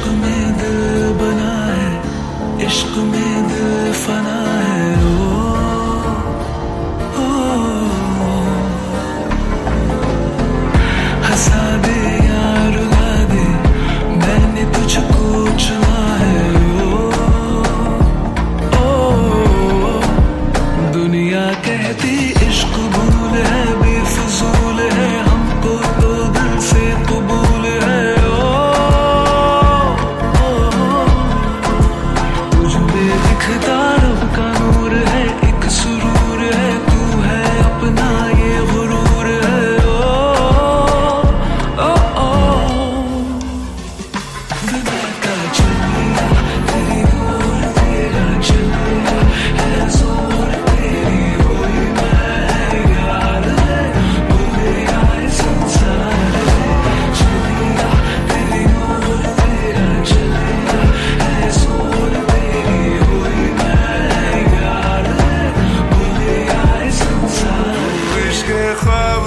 इश्क में दिल बना है इश्क में दिल फना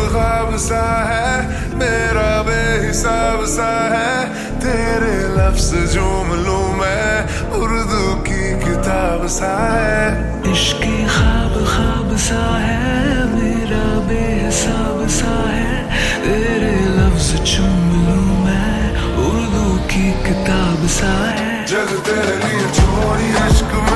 ख्वाब सा है मेरा बेहिसाब सा है। तेरे लफ्ज मलू मैं उर्दू की किताब सा है। इश्क ख्वाब ख्वाब सा है मेरा बेहिसाब सा है। तेरे लफ्ज जुमलों में उर्दू की किताब सा है। जग तेरे छोड़ी अश्क में